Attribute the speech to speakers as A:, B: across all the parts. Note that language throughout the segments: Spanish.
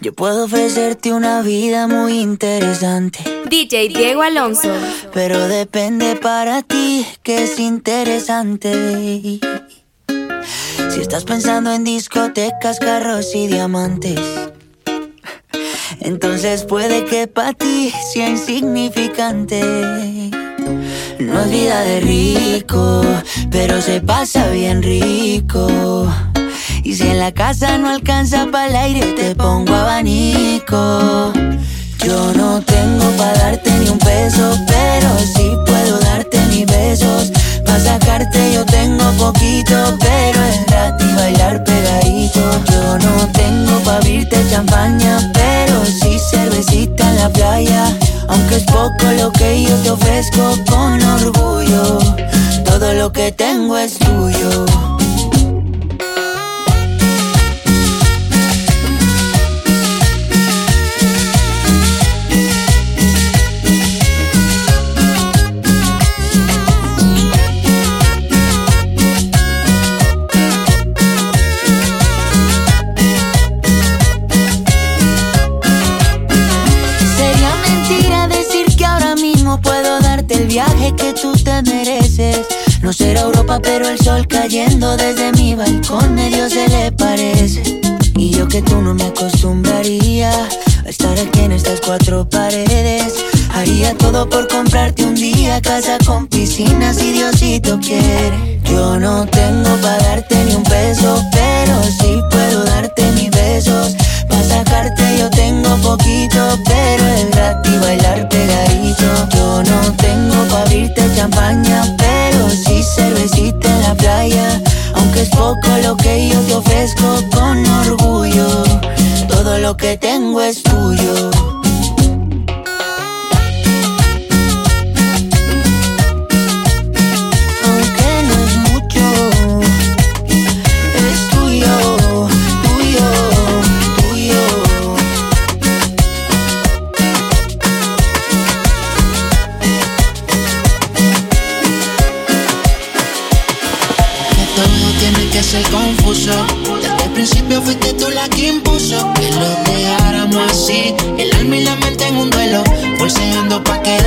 A: Yo puedo ofrecerte una vida muy interesante.
B: DJ Diego Alonso.
A: Pero depende para ti que es interesante. Si estás pensando en discotecas, carros y diamantes. Entonces puede que para ti sea insignificante. No es vida de rico, pero se pasa bien rico. Y si en la casa no alcanza para el aire, te pongo abanico. Yo no tengo para darte ni un peso, pero sí puedo darte mis besos. Para sacarte yo tengo poquito, pero es gratis bailar pegadito. Yo no tengo para abrirte champaña, pero sí cervecita en la playa. Aunque es poco lo que yo te ofrezco con orgullo, todo lo que tengo es tuyo. No será Europa, pero el sol cayendo desde mi balcón medio se le parece. Y yo que tú no me acostumbraría a estar aquí en estas cuatro paredes. Haría todo por comprarte un día casa con piscina si Diosito quiere. Yo no tengo para darte ni un peso, pero sí puedo darte mis besos. Pa' sacarte yo tengo poquito, pero es gratis bailar pegadito. Yo no tengo pa' abrirte champaña, pero sí cervecita en la playa. Aunque es poco lo que yo te ofrezco con orgullo, todo lo que tengo es tuyo.
C: hace confuso. Desde el principio fuiste tú la
D: que impuso que lo dejáramos así. El alma y la mente en un duelo, forceando pa' quedar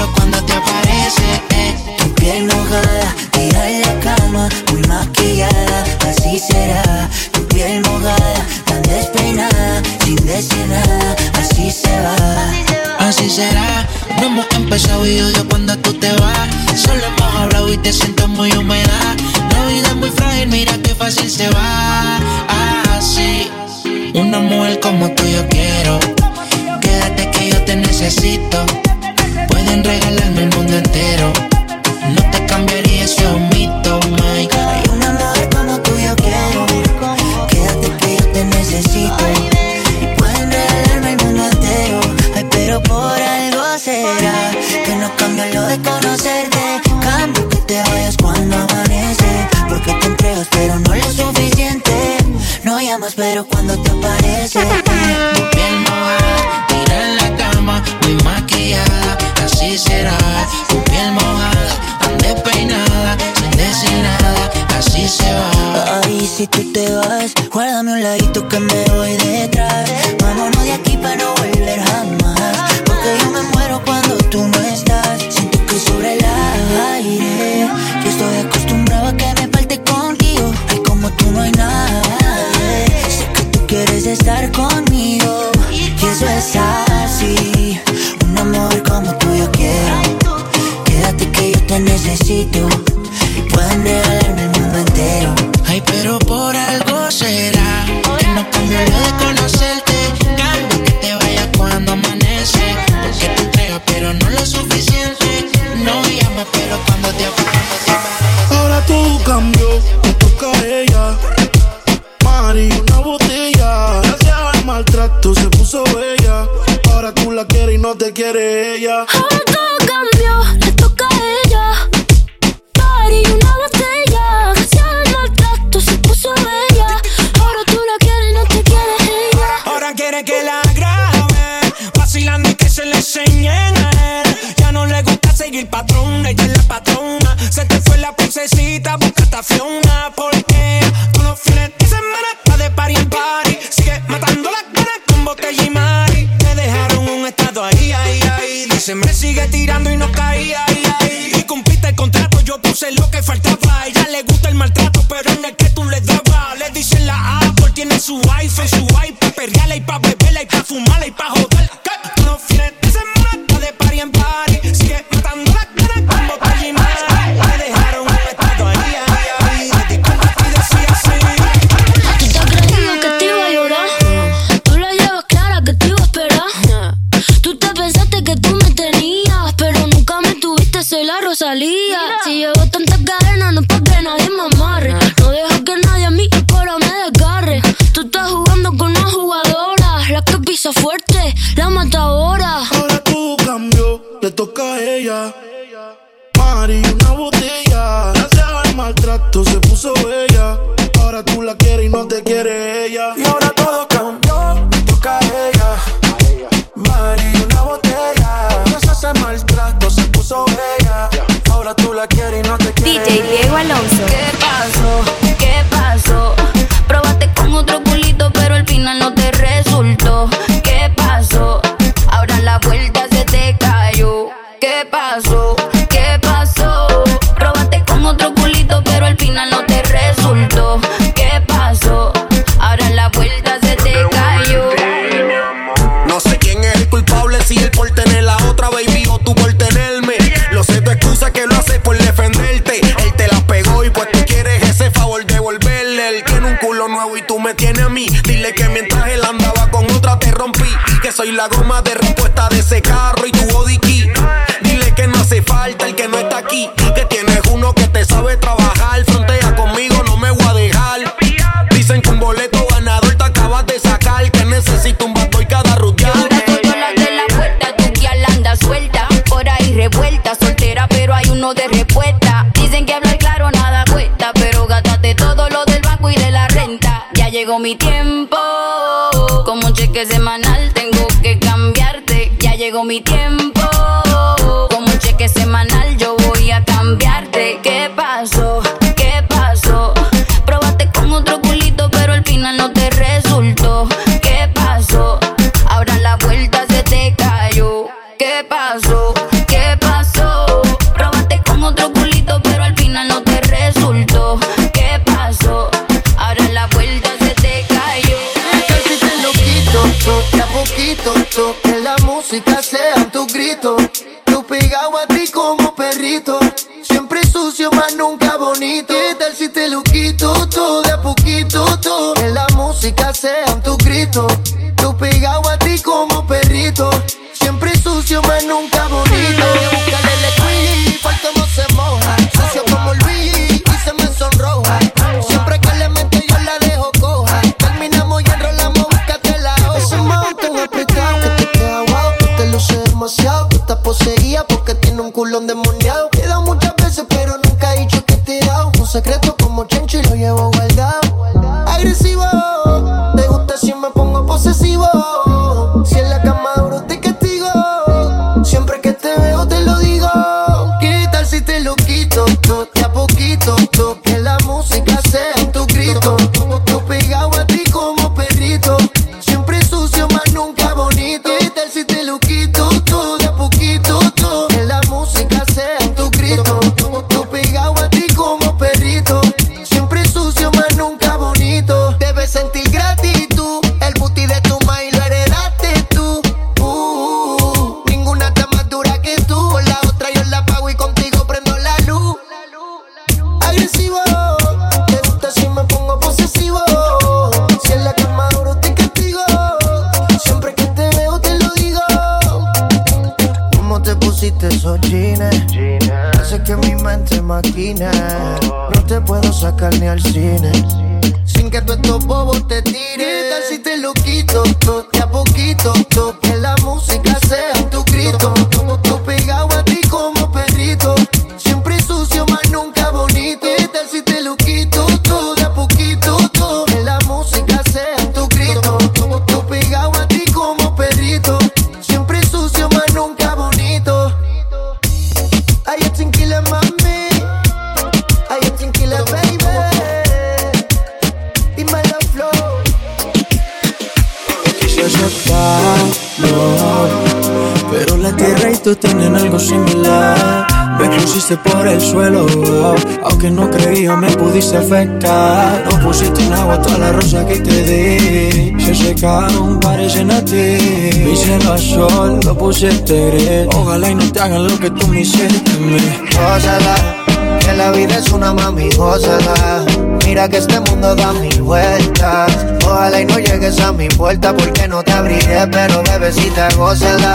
D: pero cuando te
E: aparece, eh, tu piel mojada, tira en la cama, muy maquillada, así será. Tu piel mojada, tan despeinada, sin decir nada, así se va. Así será, no hemos empezado y odio cuando tú te vas. Solo hemos hablado y te siento muy humedad. La vida es muy frágil, mira qué fácil se va. Ah, así, una mujer como tú yo quiero. Quédate que yo te necesito Pueden regalarme el mundo entero. No te cambiaría ese mito, Mike. Hay un amor como tú yo quiero. Quédate que yo te necesito. Y
D: pueden regalarme el mundo entero. Ay, pero por algo será que no cambio lo de conocerte. Cambio que te vayas cuando amanece. Porque te entregas, pero no
F: lo suficiente. No llamas, pero cuando te aparece. Mi piel mojada, tira en la cama, muy maquillada así será. Tu piel mojada, tan despeinada, sin decir nada, así se va. Ay, si tú te vas, guárdame un ladito que me voy detrás. Vámonos de aquí para no volver jamás. Porque yo me muero cuando tú no estás. Siento que sobre el aire, yo estoy acostumbrado a que me parte contigo. Ay, como tú no hay nada. Sé que tú quieres estar conmigo. Y eso es así amor como tú yo quiero. Quédate que yo te necesito y puedas regalarme el mundo entero. Ay, pero por algo será que no cambió de conocer. eres ella. sigue tirando tiene a mí. Dile que mientras él andaba con otra te rompí. Que soy la goma de respuesta de ese carro que semanal tengo que cambiarte. Ya llegó mi tiempo. Como un cheque semanal yo voy a cambiarte. ¿Qué pasó? Música sean tus gritos, tú pegado a ti como perrito. Siempre sucio, más nunca bonito. ¿Qué tal si te lo quito todo de a poquito todo? Que la música sean tus gritos, tú pegado a ti como perrito. Siempre sucio, más nunca
C: suelo. Oh. Aunque no creía me pudiste afectar. No pusiste en agua toda la rosa que te di. Se secaron, parecen a ti. Hice el sol, lo pusiste gris. Ojalá y no te hagan lo que tú me hiciste.
F: Gózala, que la vida es una mami, gózala. Mira que este mundo da mil vueltas Ojalá y no llegues a mi puerta porque no te abriré, pero bebecita, gózala.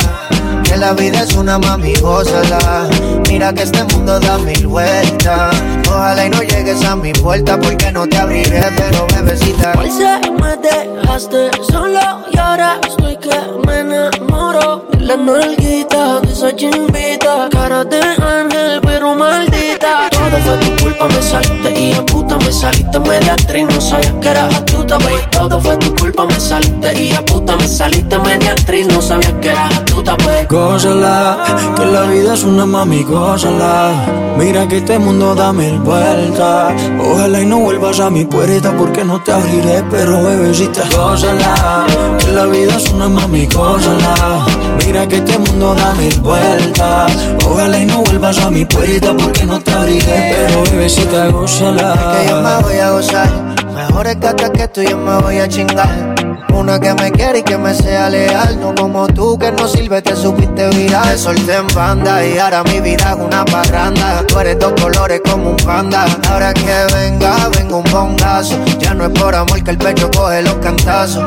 F: Que la vida es una mami, gózala. Mira que este mundo da mil vueltas. Ojalá y no llegues a mi puerta porque no te abriré, pero bebecita.
G: Hoy se me dejaste solo y ahora estoy que me enamoro. La nalguita de esa chimbita, cara de ángel, pero maldita tarde fue tu culpa, me saliste y en puta me saliste media actriz, no sabías que eras astuta, baby. Todo fue tu culpa, me saliste y en puta me saliste media actriz, no sabías que eras astuta, pues.
C: Gózala, que la vida es una mami, gózala. Mira que este mundo da mil vueltas. Ojalá y no vuelvas a mi puerta porque no te abriré, pero bebecita, gózala, que la vida es una mami, gózala. Mira que este mundo da mil vueltas. Ojalá y no vuelvas a mi puerta porque no te abriré, pero bebecita, gózala.
F: Que yo me voy a gozar. Mejor es que hasta que tú yo me voy a chingar. Una que me quiere y que me sea leal. No como tú que no sirve, te supiste viral. Te solté en banda y ahora mi vida es una parranda. Tú eres dos colores como un panda. Ahora que venga, venga un bongazo. Ya no es por amor que el pecho coge los cantazos.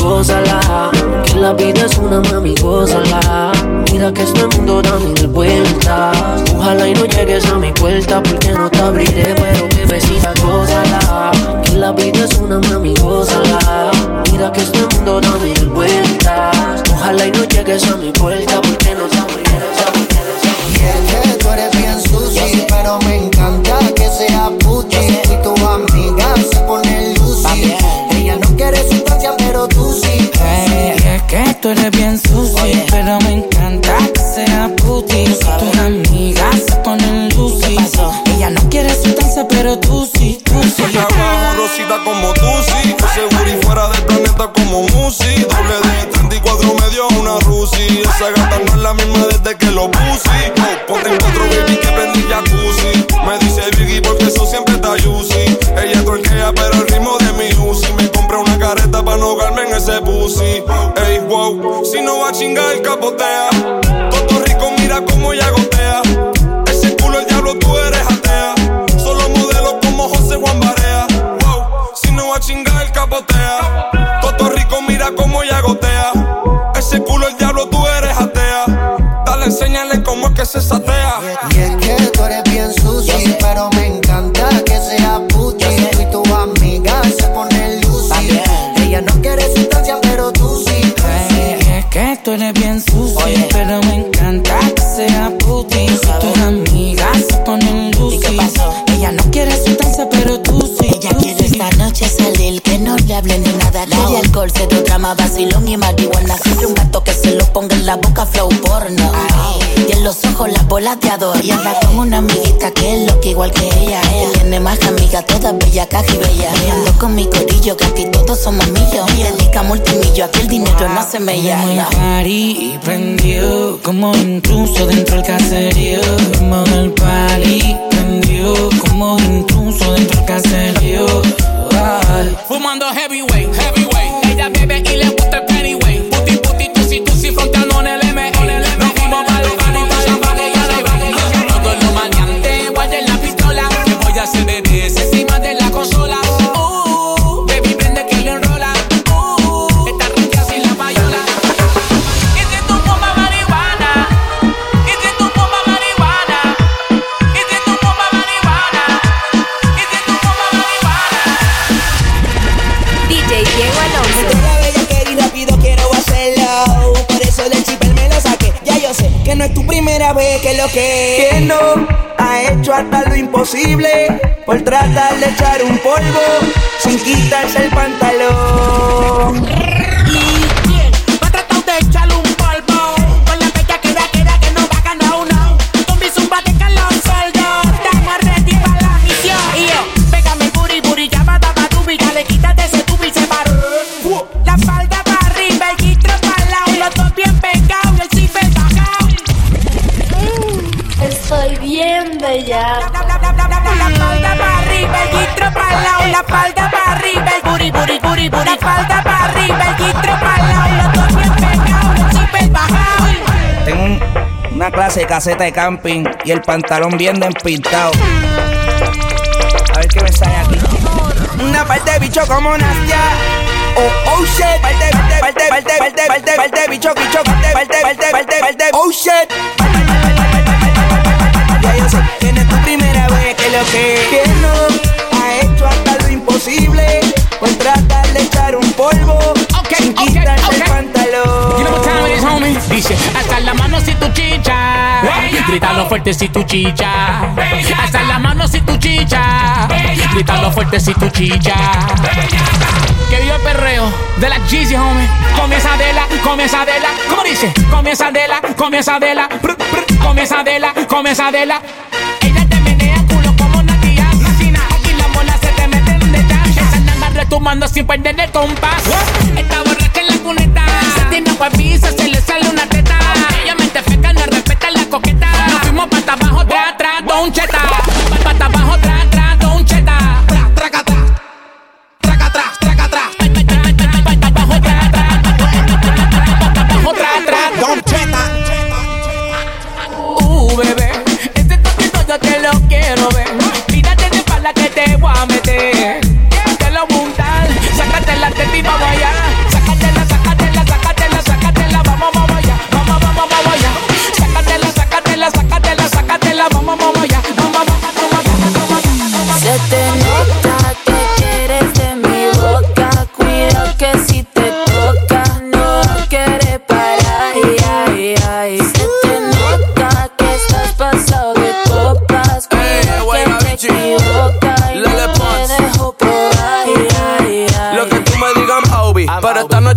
G: Gózala, que la vida es una mami, gózala. Mira que este mundo da mil vueltas. Ojalá y no llegues a mi puerta
H: wow, si no va a chingar, capotea.
A: Alcohol, cero drama, vacilón y marihuana. Quiere un gato que se lo ponga en la boca, flow porno. Y en los ojos las bolas de adorno. Y anda con una amiguita que es loca igual que ella. Ella tiene más amigas, todas bellas, caja y bella. Y ando con mi corillo, que aquí todos somos millos. Y dedica multimillo, aquí el dinero no se me llama.
I: party prendió, como intruso dentro del caserío. Como el party prendió, como intruso dentro del caserío.
J: Fumando heavyweight, heavyweight. De
K: caseta de camping y el pantalón bien despintado. A ver qué me sale aquí. Una parte de bicho como Nastia. Oh, oh shit. Parte, parte, parte, parte, parte, parte, parte, bicho, bicho, parte, parte, parte, parte, parte, oh shit. Ya yo sé que es tu primera vez que lo que.
J: Grítalo fuerte si tu chicha. Hasta la mano si tu chicha. Grítalo fuerte si tu chicha. Que viva el perreo de la Jeezy, homie. Comienza de la, comienza de la. ¿Cómo dice? Comienza de la, comienza de la. brr, brr, Comienza de la, comienza de la. Ella te menea culo como Natia. Aquí las bolas se te meten de ya. Esa nalga retumando sin perder el compás. Está borracha en la cuneta. Se tiene agua piso, se le sale una teta. Ella mente feca, no respeta la coqueta. Pata para de atrás, don está. Para abajo,
L: atrás.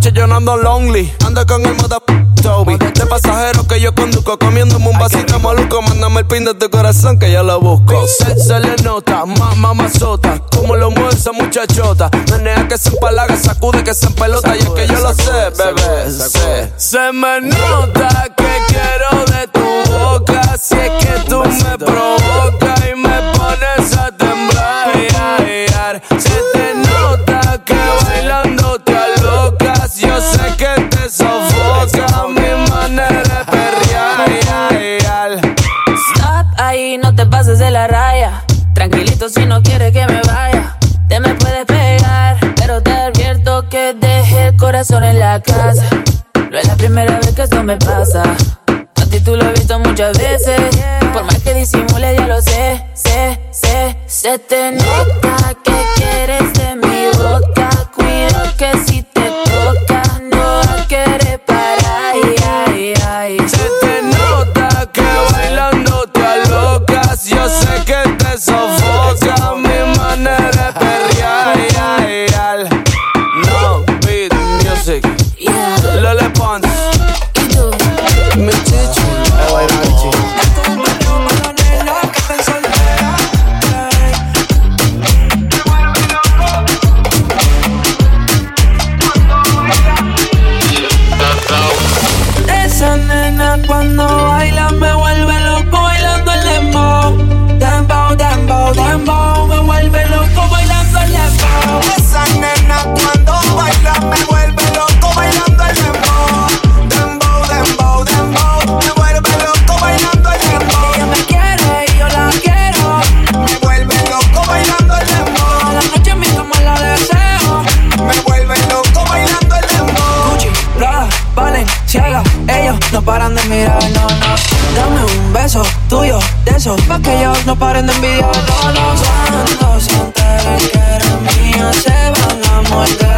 L: Noche yo no ando lonely. Ando con el moda Toby. De pasajero que yo conduzco. Comiéndome un vasito maluco. Mándame el pin de tu corazón que yo lo busco. Se, se le nota, mamá mazota. Como lo mueve esa muchachota. Menea que se empalaga, sacude que se empelota. Y es que yo lo sé, bebé. sé. Se me nota que quiero de tu boca. Si es que tú me provocas y me pones a
M: corazón en la casa. No es la primera vez que esto me pasa. A ti tú lo has visto muchas veces. Por más que disimule, ya lo sé, sé, sé. Se te nota que quieres de mi boca. Cuido que si te toca, no quieres parar. Ay, ay, ay.
L: Se te nota que bailando te alocas. Yo sé que te sofoca
N: van a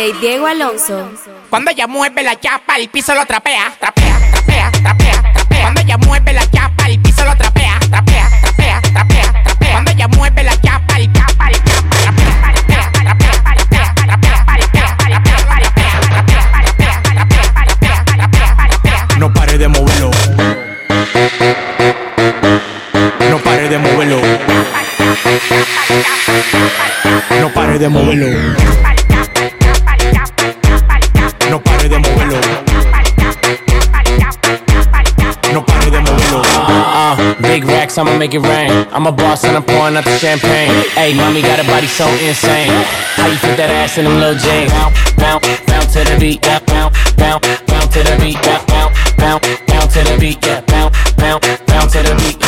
B: DJ Diego Alonso.
O: Cuando ella mueve la chapa, el piso lo trapea, trapea, trapea, trapea, trapea. Cuando ella mueve la chapa, el piso lo trapea, trapea, trapea, trapea, trapea. Cuando ella mueve la chapa, el chapa, el chapa, trapea, trapea, trapea, trapea, trapea, trapea, trapea, trapea, trapea,
P: No pare de moverlo. No pare de moverlo. No pare de moverlo.
Q: Big racks, I'ma make it rain. I'm a boss and I'm pouring out the champagne. Hey, mommy got a body so insane. How you fit that ass in them little jeans? Bounce, bounce, bounce to the beat. Yeah, bounce, bounce, bounce to the beat. Yeah, bounce, bounce, bounce to the beat. Yeah, bounce, bounce, bounce to the beat.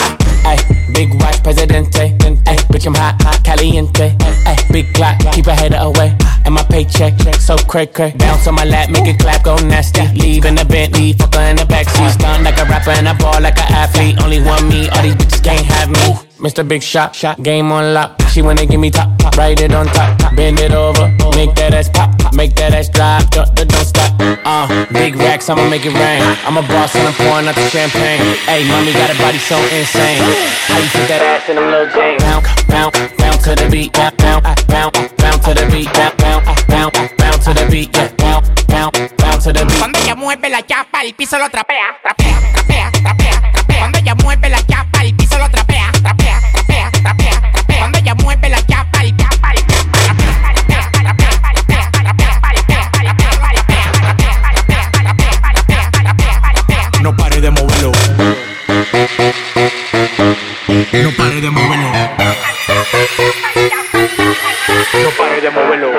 Q: Hey, big watch, presidente. Hey, bitch, I'm hot, hot, caliente. Hey, big clock, keep a hater away. And my paycheck, so cray cray. Bounce on my lap, make it clap, go nasty. Leave in the Bentley, fuck her in the backseat. Stunned like a rapper and I ball like an athlete. Only one me, all these bitches can't have me. Mr. Big Shot, shot, game on lock. She wanna give me top, top, write it on top, top, bend it over, make that ass pop, pop, make that ass drop, don't, don't, don't stop. Uh, big racks, I'ma make it rain. I'm a boss and I'm pouring out the champagne. Hey, mommy got a body so insane. How you fit that ass in them little jeans? Bounce, bounce, bounce to the beat, bounce, bounce, bounce, bounce to the beat, bounce, bounce, bounce, bounce to the beat, yeah, bounce, bounce, bounce to the beat.
O: Cuando ella mueve la chapa, el piso lo trapea, trapea, trapea, trapea, trapea. Cuando ella mueve la chapa, el piso lo trapea, trapea, trapea, trapea, trapea. Cuando ella mueve la chapa, el chapa, el chapa, trapea, trapea, trapea, trapea, trapea, trapea, trapea, trapea, trapea, trapea, trapea.
P: No pare de moverlo. No pare de moverlo. No pare de moverlo.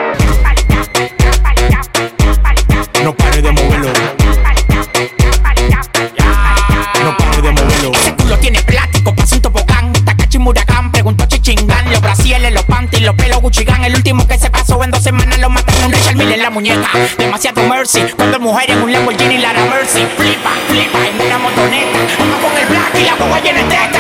O: Gucci el último que se pasó en dos semanas lo matan un Richard Mille en la muñeca. Demasiado mercy, cuando mujer en un Lamborghini Lara Mercy. Flipa, flipa en una motoneta. Vamos con el black y la guagua llena de